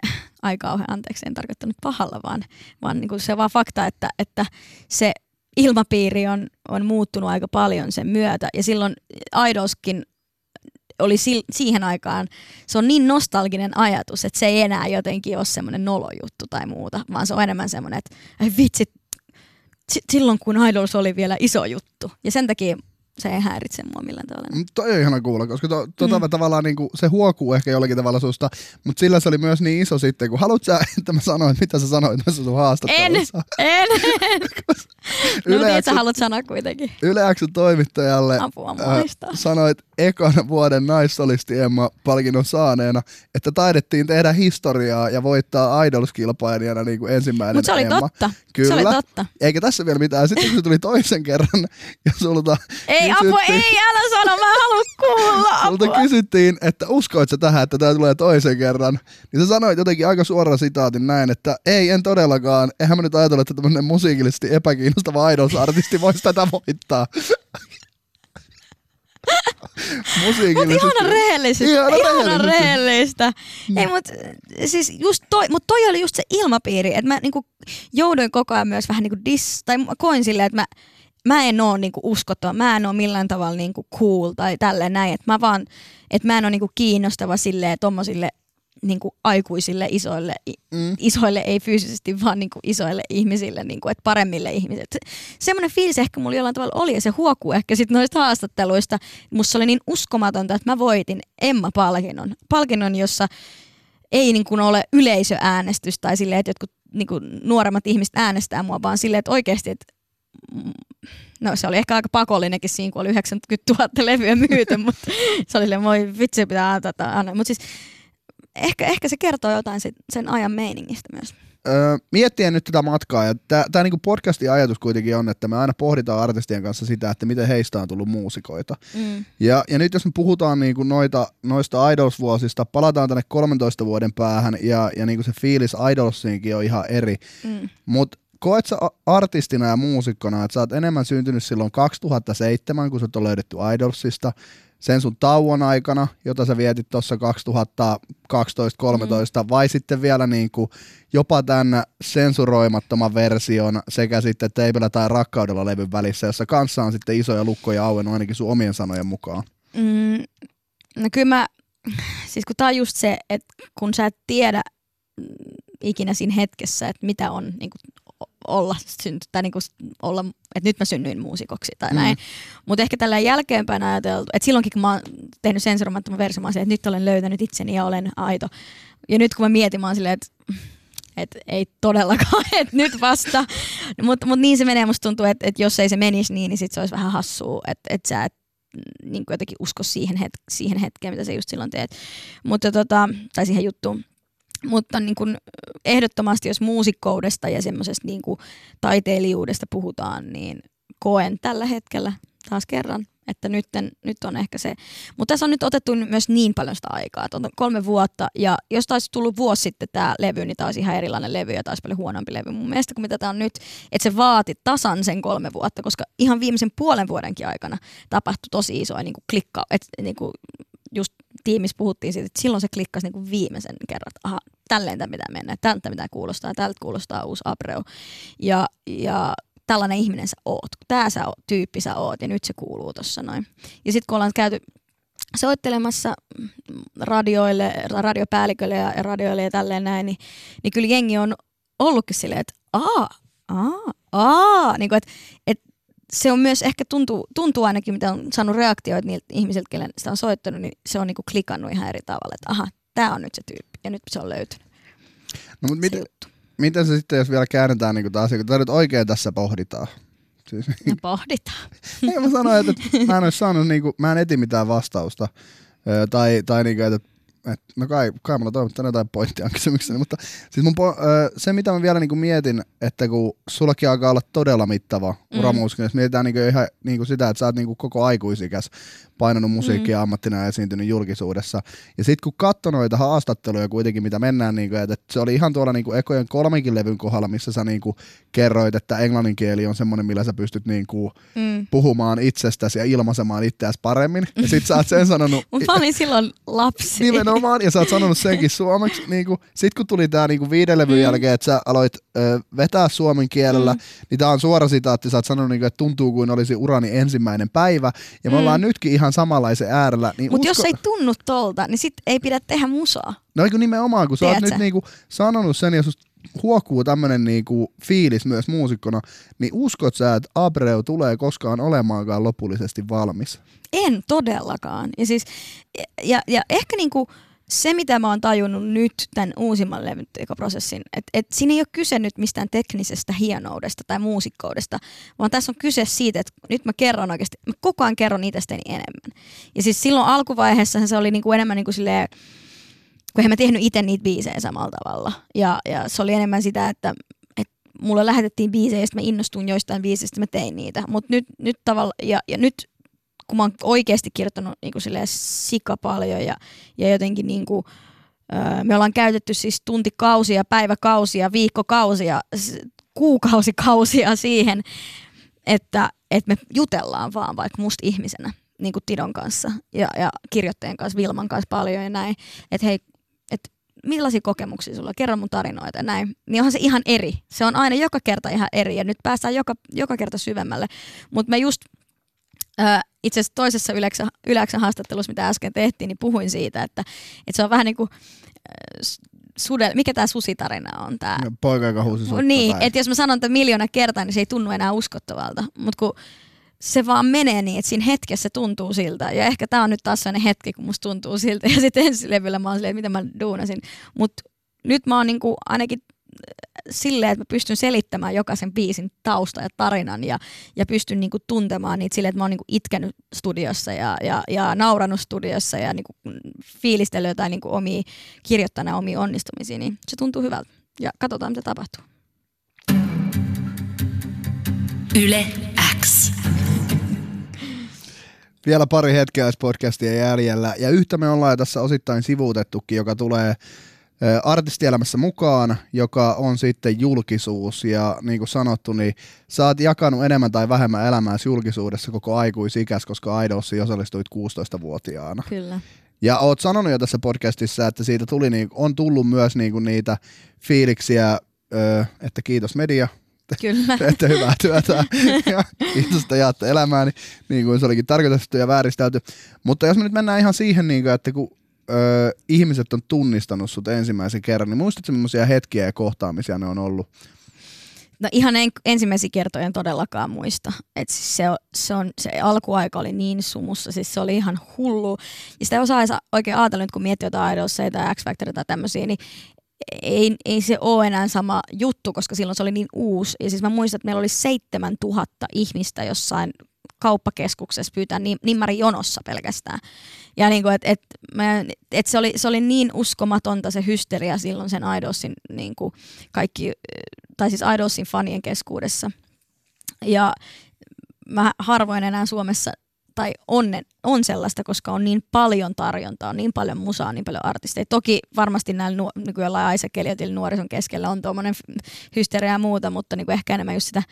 ai kauhean, anteeksi, en tarkoittanut pahalla, vaan, vaan niin kuin se vaan fakta, että, että se ilmapiiri on, on muuttunut aika paljon sen myötä. Ja silloin Idolskin oli sil, siihen aikaan, se on niin nostalginen ajatus, että se ei enää jotenkin ole semmoinen nolojuttu tai muuta, vaan se on enemmän semmoinen, että ai vitsi, silloin kun Idols oli vielä iso juttu. Ja sen takia se ei häiritse mua millään tavalla. Mm, toi on ihana kuulla, koska to, to, mm. tavallaan niinku, se huokuu ehkä jollakin tavalla susta, mutta sillä se oli myös niin iso sitten, kun haluat sä, että mä sanoin, mitä sä sanoit tässä sun haastattelussa? En, en. no Yle sä haluat sanoa kuitenkin. Yle toimittajalle Apua, äh, sanoit ekan vuoden naissolisti Emma palkinnon saaneena, että taidettiin tehdä historiaa ja voittaa Idols-kilpailijana niin kuin ensimmäinen Mutta se oli Emma. totta. Kyllä. Se oli totta. Eikä tässä vielä mitään. Sitten kun se tuli toisen kerran ja sulta Ei, apua, ei, älä sano, mä haluan kuulla, apua. Sulta kysyttiin, että uskoit sä tähän, että tämä tulee toisen kerran. Niin sä sanoit jotenkin aika suora sitaatin näin, että ei, en todellakaan. Eihän mä nyt ajatella, että tämmöinen musiikillisesti epäkiinnostava Idols-artisti voisi tätä voittaa. Mutta ihana rehellistä. Ihana, ihana rehellistä. Mm. Ei, mut, siis just toi, mut toi oli just se ilmapiiri, että mä niinku jouduin koko ajan myös vähän niinku dis, tai koin silleen, että mä, mä en oo niinku uskottava, mä en oo millään tavalla niinku cool tai tälleen näin, että mä vaan, että mä en oo niinku kiinnostava silleen tommosille niin kuin aikuisille isoille, mm. isoille, ei fyysisesti, vaan niin kuin isoille ihmisille, niin kuin, että paremmille ihmisille. Semmoinen fiilis ehkä mulla jollain tavalla oli ja se huokuu ehkä sitten noista haastatteluista. Musta oli niin uskomatonta, että mä voitin Emma-palkinnon. Palkinnon, jossa ei niin kuin ole yleisöäänestys tai silleen, että jotkut niin kuin nuoremmat ihmiset äänestää mua, vaan silleen, että oikeasti, että no se oli ehkä aika pakollinenkin siinä, kun oli 90 000 levyä myyty, mutta se oli silleen, voi vitsi pitää antaa. Mutta siis ehkä, ehkä se kertoo jotain sit, sen ajan meiningistä myös. Öö, miettien nyt tätä matkaa, ja tämä niinku podcastin ajatus kuitenkin on, että me aina pohditaan artistien kanssa sitä, että miten heistä on tullut muusikoita. Mm. Ja, ja nyt jos me puhutaan niinku noita, noista Idols-vuosista, palataan tänne 13 vuoden päähän, ja, ja niinku se fiilis Idolsiinkin on ihan eri. Mm. Mutta koet sä artistina ja muusikkona, että sä oot enemmän syntynyt silloin 2007, kun sä on löydetty Idolsista, sen sun tauon aikana, jota sä vietit tuossa 2012-2013, mm. vai sitten vielä niin kuin jopa tämän sensuroimattoman version sekä sitten Teipillä tai Rakkaudella levyn välissä, jossa kanssa on sitten isoja lukkoja auennut ainakin sun omien sanojen mukaan. Mm, no kyllä mä, siis kun tää on just se, että kun sä et tiedä ikinä siinä hetkessä, että mitä on niin kuin olla, synty, tai niinku olla, että nyt mä synnyin muusikoksi tai mm. näin. Mutta ehkä tällä jälkeenpäin ajateltu, että silloinkin kun mä oon tehnyt sensuroimattoman version, mä että nyt olen löytänyt itseni ja olen aito. Ja nyt kun mä mietin, mä oon silleen, että et ei todellakaan, että nyt vasta. Mutta mut niin se menee, musta tuntuu, että et jos ei se menisi niin, niin sit se olisi vähän hassua, että et sä et niin jotenkin usko siihen, het- siihen hetkeen, mitä sä just silloin teet. Mutta tota, tai siihen juttuun. Mutta niin kun ehdottomasti, jos muusikkoudesta ja semmoisesta niin taiteilijuudesta puhutaan, niin koen tällä hetkellä taas kerran, että nyt, nyt on ehkä se. Mutta tässä on nyt otettu myös niin paljon sitä aikaa, että on kolme vuotta, ja jos taisi tullut vuosi sitten tämä levy, niin taisi ihan erilainen levy ja taisi paljon huonompi levy mun mielestä kuin mitä tämä on nyt. Että se vaati tasan sen kolme vuotta, koska ihan viimeisen puolen vuodenkin aikana tapahtui tosi isoja niin klikka, että niin just tiimissä puhuttiin siitä, että silloin se klikkasi niin kuin viimeisen kerran, että aha, tälleen tämä pitää mennä, tältä mitä kuulostaa, tältä kuulostaa uusi Abreu. Ja, ja tällainen ihminen sä oot, tää sä oot, tyyppi sä oot ja nyt se kuuluu tossa noin. Ja sitten kun ollaan käyty soittelemassa radioille, radiopäälliköille ja radioille ja tälleen näin, niin, niin kyllä jengi on ollutkin silleen, että aa, aa, aa, niin kuin, että, että se on myös ehkä tuntuu, tuntuu ainakin, mitä on saanut reaktioita niiltä ihmisiltä, kelle sitä on soittanut, niin se on niinku klikannut ihan eri tavalla, että aha, tämä on nyt se tyyppi ja nyt se on löytynyt. No, mutta miten, miten se sitten, jos vielä käännetään niin asia, kun tämä nyt oikein tässä pohditaan? Siis, no pohditaan. Ei mä sanoin, että mä en olisi saanut, niin kuin, mä en eti mitään vastausta. tai, tai niin kuin, että et, no kai, kai mulla toivottaa jotain pointtia kysymykseni, mutta siis mun po, se mitä mä vielä niinku mietin, että kun sullakin alkaa olla todella mittava mm. uramuusikko, jos mietitään niinku ihan niinku sitä, että sä oot niinku koko aikuisikäs painanut musiikkia mm. ammattina ja esiintynyt julkisuudessa. Ja sitten kun katsoi noita haastatteluja kuitenkin, mitä mennään, niin kuin, että se oli ihan tuolla niin kuin ekojen kolmenkin levyn kohdalla, missä sä niin kuin kerroit, että englannin kieli on semmoinen, millä sä pystyt niin kuin mm. puhumaan itsestäsi ja ilmaisemaan itseäsi paremmin. Ja sit sä oot sen sanonut... Mutta mä olin silloin lapsi. Nimenomaan, ja sä oot sanonut senkin suomeksi. Niin kuin, sit kun tuli tää niin kuin viiden levyn mm. jälkeen, että sä aloit ö, vetää suomen kielellä, mm. niin tää on suora sitaatti, sä oot sanonut, niin kuin, että tuntuu kuin olisi urani ensimmäinen päivä. Ja me mm. ollaan nytkin ihan samanlaisen äärellä. Niin Mutta usko... jos ei tunnu tolta, niin sit ei pidä tehdä musaa. No eikö nimenomaan, kun sä Tiedätkö? oot nyt niinku sanonut sen ja susta huokuu tämmönen niinku fiilis myös muusikkona, niin uskot sä, että Abreu tulee koskaan olemaankaan lopullisesti valmis? En todellakaan. Ja, siis, ja, ja ehkä niinku se, mitä mä oon tajunnut nyt tämän uusimman levytekoprosessin, että et siinä ei ole kyse nyt mistään teknisestä hienoudesta tai muusikkoudesta, vaan tässä on kyse siitä, että nyt mä kerron oikeasti, mä koko ajan kerron itsestäni enemmän. Ja siis silloin alkuvaiheessa se oli niinku enemmän niinku silleen, kun en mä tehnyt itse niitä biisejä samalla tavalla. Ja, ja se oli enemmän sitä, että, mulle lähetettiin biisejä ja mä innostuin joistain biiseistä, mä tein niitä. Mutta nyt, nyt tavalla, ja, ja nyt kun mä oon oikeasti kirjoittanut niin kuin sika paljon ja, ja jotenkin niin kuin, me ollaan käytetty siis tuntikausia, päiväkausia, viikkokausia, kuukausikausia siihen, että, että me jutellaan vaan vaikka musta ihmisenä niin kuin Tidon kanssa ja, ja kirjoittajan kanssa, Vilman kanssa paljon ja näin. Että hei, että millaisia kokemuksia sulla, kerro mun tarinoita ja näin. Niin onhan se ihan eri. Se on aina joka kerta ihan eri ja nyt päästään joka, joka kerta syvemmälle. Mutta me just itse asiassa toisessa Yleksän haastattelussa, mitä äsken tehtiin, niin puhuin siitä, että, että se on vähän niin kuin sudel, mikä tämä susitarina on? Tää? No, poika, joka huusi sutta, Niin, että jos mä sanon tämän miljoona kertaa, niin se ei tunnu enää uskottavalta. Mutta kun se vaan menee niin, että siinä hetkessä se tuntuu siltä. Ja ehkä tämä on nyt taas sellainen hetki, kun musta tuntuu siltä. Ja sitten ensi levyllä mä oon silleen, että mitä mä duunasin. Mutta nyt mä oon niinku ainakin silleen, että mä pystyn selittämään jokaisen biisin tausta ja tarinan ja, ja pystyn niinku tuntemaan niitä silleen, että mä oon niinku itkenyt studiossa ja, ja, ja nauranut studiossa ja niinku fiilistellyt jotain niinku omia, kirjoittanut omia onnistumisia, niin se tuntuu hyvältä. Ja katsotaan, mitä tapahtuu. Yle X. Vielä pari hetkeä podcastia jäljellä. Ja yhtä me ollaan tässä osittain sivuutettukin, joka tulee artistielämässä mukaan, joka on sitten julkisuus. Ja niin kuin sanottu, niin sä oot jakanut enemmän tai vähemmän elämääsi julkisuudessa koko aikuisikäs, koska Idolsiin osallistuit 16-vuotiaana. Kyllä. Ja oot sanonut jo tässä podcastissa, että siitä tuli, niin, on tullut myös niin kuin niitä fiiliksiä, että kiitos media, Kyllä. teette hyvää työtä ja kiitos, että jaatte elämääni, niin kuin se olikin tarkoitettu ja vääristelty. Mutta jos me nyt mennään ihan siihen, niin kuin, että kun öö, ihmiset on tunnistanut sut ensimmäisen kerran, niin muistatko millaisia hetkiä ja kohtaamisia ne on ollut? No ihan en, ensimmäisiä kertoja en todellakaan muista. Et siis se, se, on, se alkuaika oli niin sumussa, siis se oli ihan hullu. Ja sitä osaa oikein ajatella nyt, kun miettii jotain Idolsia tai X Factoria tai tämmöisiä, niin ei, ei se ole enää sama juttu, koska silloin se oli niin uusi. Ja siis mä muistan, että meillä oli 7000 ihmistä jossain kauppakeskuksessa pyytää nimmari jonossa pelkästään. Ja niin kuin, et, et, mä, et se, oli, se oli niin uskomatonta se hysteria silloin sen Idolsin niin kuin kaikki, tai siis Idolsin fanien keskuudessa. Ja mä harvoin enää Suomessa tai on, on sellaista, koska on niin paljon tarjontaa, on niin paljon musaa, niin paljon artisteja. Toki varmasti näillä nu, jollain Isaac nuorison keskellä on tuommoinen hysteria ja muuta, mutta niin kuin ehkä enemmän just sitä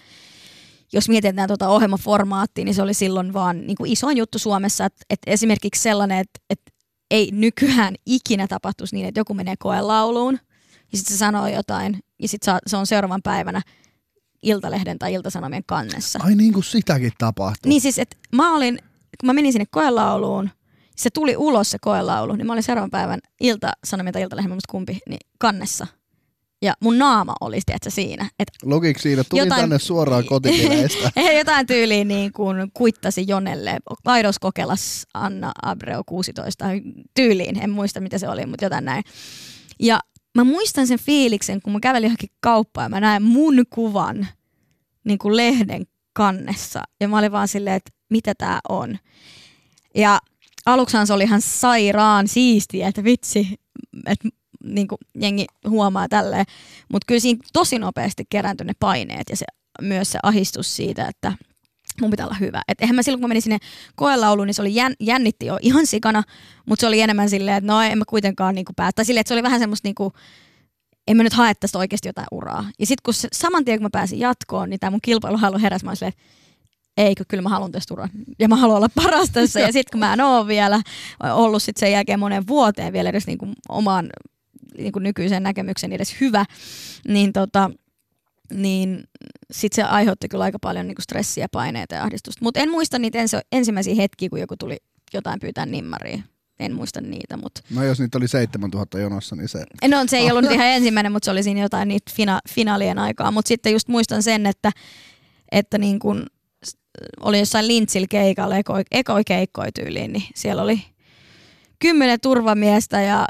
jos mietitään tuota ohjelmaformaattia, niin se oli silloin vaan niin kuin isoin juttu Suomessa, että, että esimerkiksi sellainen, että, että ei nykyään ikinä tapahtuisi niin, että joku menee koelauluun ja sitten se sanoo jotain ja sitten se on seuraavan päivänä Iltalehden tai Iltasanomien kannessa. Ai niin kuin sitäkin tapahtuu. Niin siis, että mä olin, kun mä menin sinne koelauluun, se tuli ulos se koelaulu, niin mä olin seuraavan päivän Ilta-Sanomien tai Iltalehden, kumpi, niin kannessa – ja mun naama oli tiedätkö, siinä. Et Logiksi siinä, tuli jotain, tänne suoraan kotipileistä. jotain tyyliin niin kuin kuittasi Jonelle. Aidos kokelas Anna Abreu 16 tyyliin. En muista mitä se oli, mutta jotain näin. Ja mä muistan sen fiiliksen, kun mä kävelin johonkin kauppaan ja mä näin mun kuvan niin kuin lehden kannessa. Ja mä olin vaan silleen, että mitä tää on. Ja aluksihan se oli ihan sairaan siistiä, että vitsi, että niin kuin jengi huomaa tälleen. Mutta kyllä siinä tosi nopeasti kerääntyi ne paineet ja se, myös se ahistus siitä, että mun pitää olla hyvä. Et eihän mä silloin, kun menin sinne koelauluun, niin se oli jän, jännitti jo ihan sikana, mutta se oli enemmän silleen, että no en mä kuitenkaan niinku päästä. Silleen, että se oli vähän semmoista niinku, en mä nyt hae tästä oikeasti jotain uraa. Ja sitten kun se, saman tien kun mä pääsin jatkoon, niin tämä mun kilpailuhalu heräsi, mä olin silleen, eikö, kyllä mä haluan tästä uraa. Ja mä haluan olla paras tässä. Ja sitten kun mä en oo vielä ollut sit sen jälkeen monen vuoteen vielä edes niinku omaan niinku nykyiseen näkemykseen edes hyvä, niin tota, niin sitten se aiheutti kyllä aika paljon niinku stressiä, paineita ja ahdistusta. Mutta en muista niitä ensi, ensimmäisiä hetkiä, kun joku tuli jotain pyytää nimmariin. En muista niitä, mutta... No jos niitä oli 7000 jonossa, niin se... No se ei ollut ihan ensimmäinen, mutta se oli siinä jotain niitä fina- finaalien aikaa. Mutta sitten just muistan sen, että, että niin kun oli jossain Lintsillä keikalla, ekoi, ekoi keikkoi tyyliin, niin siellä oli kymmenen turvamiestä ja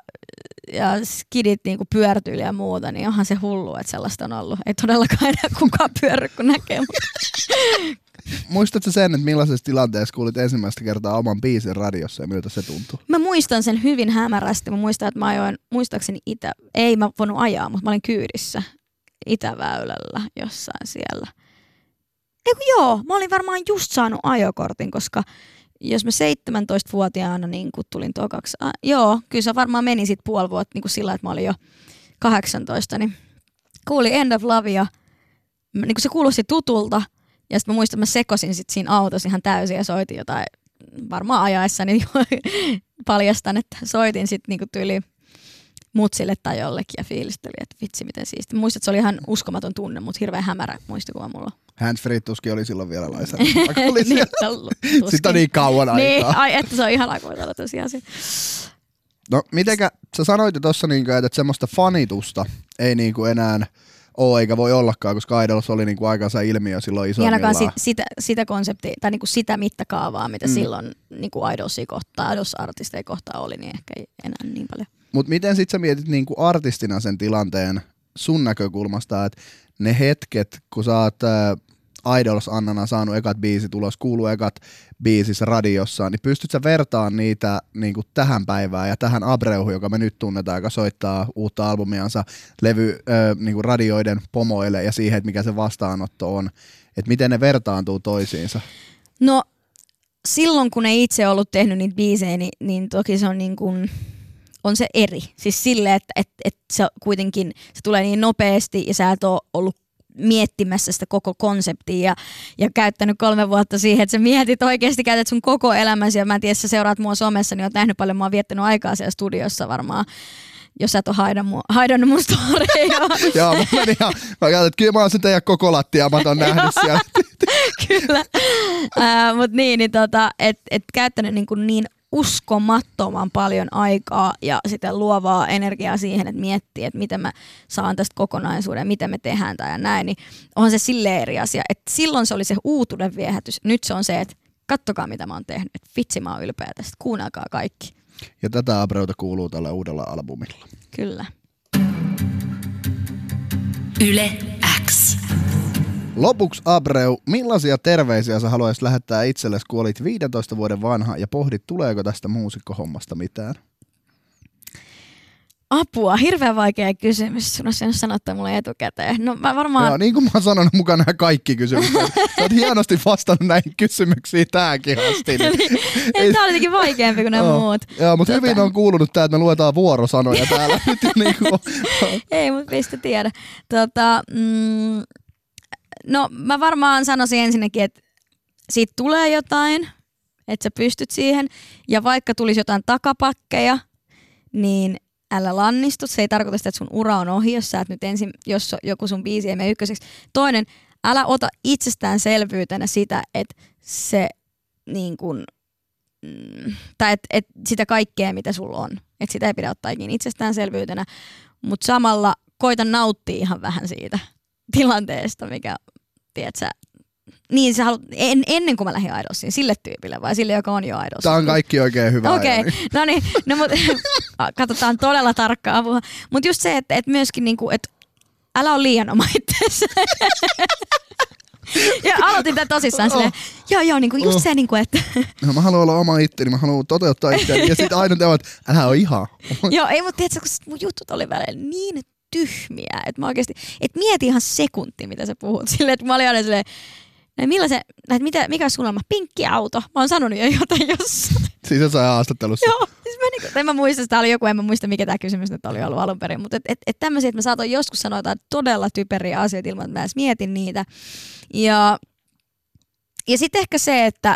ja skidit niinku pyörtyili ja muuta, niin onhan se hullu, että sellaista on ollut. Ei todellakaan enää kukaan pyörry, kun näkee. Muistatko sen, että millaisessa tilanteessa kuulit ensimmäistä kertaa oman biisin radiossa ja miltä se tuntui? Mä muistan sen hyvin hämärästi. Mä muistan, että mä ajoin, muistaakseni itä, ei mä voinut ajaa, mutta mä olin kyydissä Itäväylällä jossain siellä. Eiku joo, mä olin varmaan just saanut ajokortin, koska jos mä 17-vuotiaana niin kun tulin tokaksi, äh, joo, kyllä se varmaan meni sitten puoli vuotta niin sillä, että mä olin jo 18, niin kuuli End of Lovea, niin kuin se kuulosti tutulta, ja sitten mä muistan, että mä sekosin sit siinä autossa ihan täysin ja soitin jotain, varmaan ajaessani paljastan, että soitin sitten niinku tyyli mutsille tai jollekin ja fiilisteli, että vitsi miten siisti. Muistat, että se oli ihan uskomaton tunne, mutta hirveän hämärä muistikuva mulla. Handsfree tuskin oli silloin vielä lainsäädäntö. niin, Sitten on niin kauan aikaa. Niin, ai, että se on ihanaa, kun olla tosiaan No mitenkä, sä sanoit jo tuossa, niinku, että semmoista fanitusta ei niinku enää ole eikä voi ollakaan, koska Idols oli niinku aikansa ilmiö silloin isommillaan. Ainakaan sit, sitä, sitä konseptia tai niinku sitä mittakaavaa, mitä mm. silloin niinku Idolsia kohtaa, Idols-artisteja kohtaa oli, niin ehkä ei enää niin paljon. Mutta miten sitten sä mietit niinku artistina sen tilanteen sun näkökulmasta, että ne hetket, kun sä oot äh, Idols Annana saanut ekat biisit ulos, kuuluu ekat biisissä radiossa, niin pystyt sä vertaan niitä niin kuin tähän päivään ja tähän Abreuhun, joka me nyt tunnetaan, joka soittaa uutta albumiansa levy äh, niin kuin radioiden pomoille ja siihen, että mikä se vastaanotto on, että miten ne vertaantuu toisiinsa? No silloin, kun ei itse ollut tehnyt niitä biisejä, niin, niin toki se on niin kuin on se eri. Siis sille, että et, et se kuitenkin se tulee niin nopeasti ja sä et ole ollut miettimässä sitä koko konseptia ja, ja käyttänyt kolme vuotta siihen, että sä mietit oikeasti, käytät sun koko elämäsi ja mä en tiedä, sä seuraat mua somessa, niin oot nähnyt paljon, mä oon viettänyt aikaa siellä studiossa varmaan jos sä et ole haidannut, haidannut mun. Joo, mä menin ihan, mä katsoin, että kyllä mä oon sen teidän koko lattia, mä oon nähnyt siellä. kyllä, uh, mutta niin, niin tota, et, et käyttänyt niin, kuin niin uskomattoman paljon aikaa ja sitä luovaa energiaa siihen, että miettii, että miten mä saan tästä kokonaisuuden, miten me tehdään tai näin, niin on se silleen eri asia. Että silloin se oli se uutuuden viehätys. Nyt se on se, että kattokaa mitä mä oon tehnyt. Että vitsi mä oon ylpeä tästä. Kuunnelkaa kaikki. Ja tätä Abreuta kuuluu tällä uudella albumilla. Kyllä. Yle X. Lopuksi Abreu, millaisia terveisiä sä haluaisit lähettää itsellesi, kun olit 15 vuoden vanha ja pohdit, tuleeko tästä muusikkohommasta mitään? Apua, hirveän vaikea kysymys. Sun olisi sanottaa mulle etukäteen. No mä varmaan... Joo, niin kuin mä oon sanonut mukana nämä kaikki kysymykset. Sä oot hienosti vastannut näihin kysymyksiin tähänkin asti. Niin... Ei, tää oli jotenkin vaikeampi kuin nämä muut. Joo, mutta tota... hyvin on kuulunut tää, että me luetaan vuorosanoja täällä. niin kuin... Ei, mutta mistä tiedä. Tota, mm, No mä varmaan sanoisin ensinnäkin, että siitä tulee jotain, että sä pystyt siihen. Ja vaikka tulisi jotain takapakkeja, niin älä lannistu. Se ei tarkoita sitä, että sun ura on ohi, jos sä et nyt ensin, jos joku sun biisi ei mene ykköseksi. Toinen, älä ota itsestäänselvyytenä sitä, että se niin kun, mm, tai et, et sitä kaikkea, mitä sulla on. Että sitä ei pidä ottaa ikinä itsestäänselvyytenä, mutta samalla koita nauttia ihan vähän siitä tilanteesta, mikä, tiedätkö, niin sä haluat, en, ennen kuin mä lähdin Idolsiin, sille tyypille vai sille, joka on jo Idolsiin? Tämä on kaikki oikein hyvä. Okei, okay. no niin, no, mut, katsotaan todella tarkkaa apua. Mutta just se, että et myöskin niinku, että älä ole liian oma itseäsi. ja aloitin tämän tosissaan silleen, oh. joo joo, niinku just oh. se, niinku, että... no, mä haluan olla oma itteni, mä haluan toteuttaa itseäni. ja sitten aina te että älä ole ihan. joo, ei, mutta tiedätkö, kun mun jutut oli välillä niin tyhmiä. Että mä oikeasti, et mieti ihan sekunti, mitä sä puhut. Silleen, että mä olin aina silleen, että millaisen, että mitä, mikä unelma? Pinkki auto. Mä oon sanonut jo jotain jossain. Siis jossain haastattelussa. Joo, siis mä, niinku, en mä muista, sitä oli joku, en mä muista mikä tämä kysymys nyt oli ollut alun perin, mutta et, et, et tämmöisiä, että mä saatoin joskus sanoa jotain todella typeriä asioita ilman, että mä edes mietin niitä. Ja, ja sitten ehkä se, että,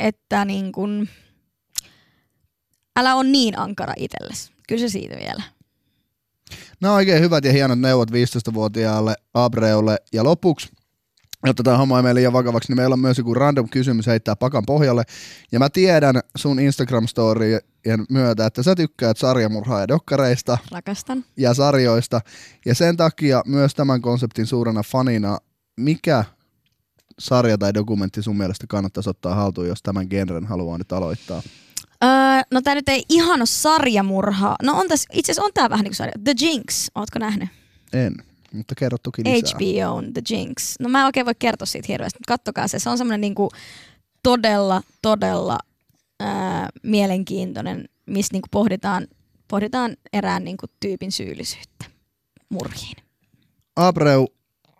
että niin kun, älä on niin ankara itsellesi. Kyllä se siitä vielä. Nämä on oikein hyvät ja hienot neuvot 15-vuotiaalle Abreulle. Ja lopuksi, jotta tämä homma ei mene liian vakavaksi, niin meillä on myös joku random kysymys heittää pakan pohjalle. Ja mä tiedän sun Instagram-storien myötä, että sä tykkäät sarjamurhaa ja dokkareista Rakastan. ja sarjoista. Ja sen takia myös tämän konseptin suurena fanina, mikä sarja tai dokumentti sun mielestä kannattaisi ottaa haltuun, jos tämän genren haluaa nyt aloittaa? Öö, no tää nyt ei ihan ole sarjamurha. No on tässä, itse asiassa on tää vähän niin kuin sarja. The Jinx, ootko nähnyt? En, mutta kerro toki lisää. HBO on The Jinx. No mä en oikein voi kertoa siitä hirveästi, mutta kattokaa se. Se on semmoinen niinku todella, todella ää, mielenkiintoinen, missä niinku pohditaan, pohditaan erään niinku tyypin syyllisyyttä murhiin. Abreu,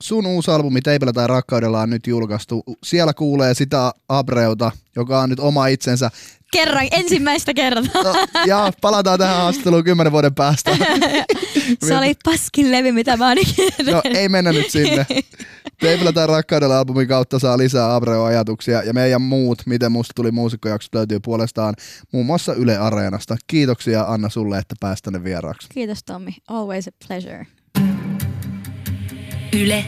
sun uusi albumi Teipellä tai rakkaudella on nyt julkaistu. Siellä kuulee sitä Abreuta, joka on nyt oma itsensä. Kerran, ensimmäistä kertaa. No, ja palataan tähän haastatteluun kymmenen vuoden päästä. se oli paskin levy, mitä mä oon No ei mennä nyt sinne. Teipillä tai rakkaudella albumin kautta saa lisää Abreu-ajatuksia ja meidän muut, miten musta tuli muusikkojaksot löytyy puolestaan muun muassa Yle Areenasta. Kiitoksia Anna sulle, että pääsit tänne vieraaksi. Kiitos Tommi, always a pleasure. Yle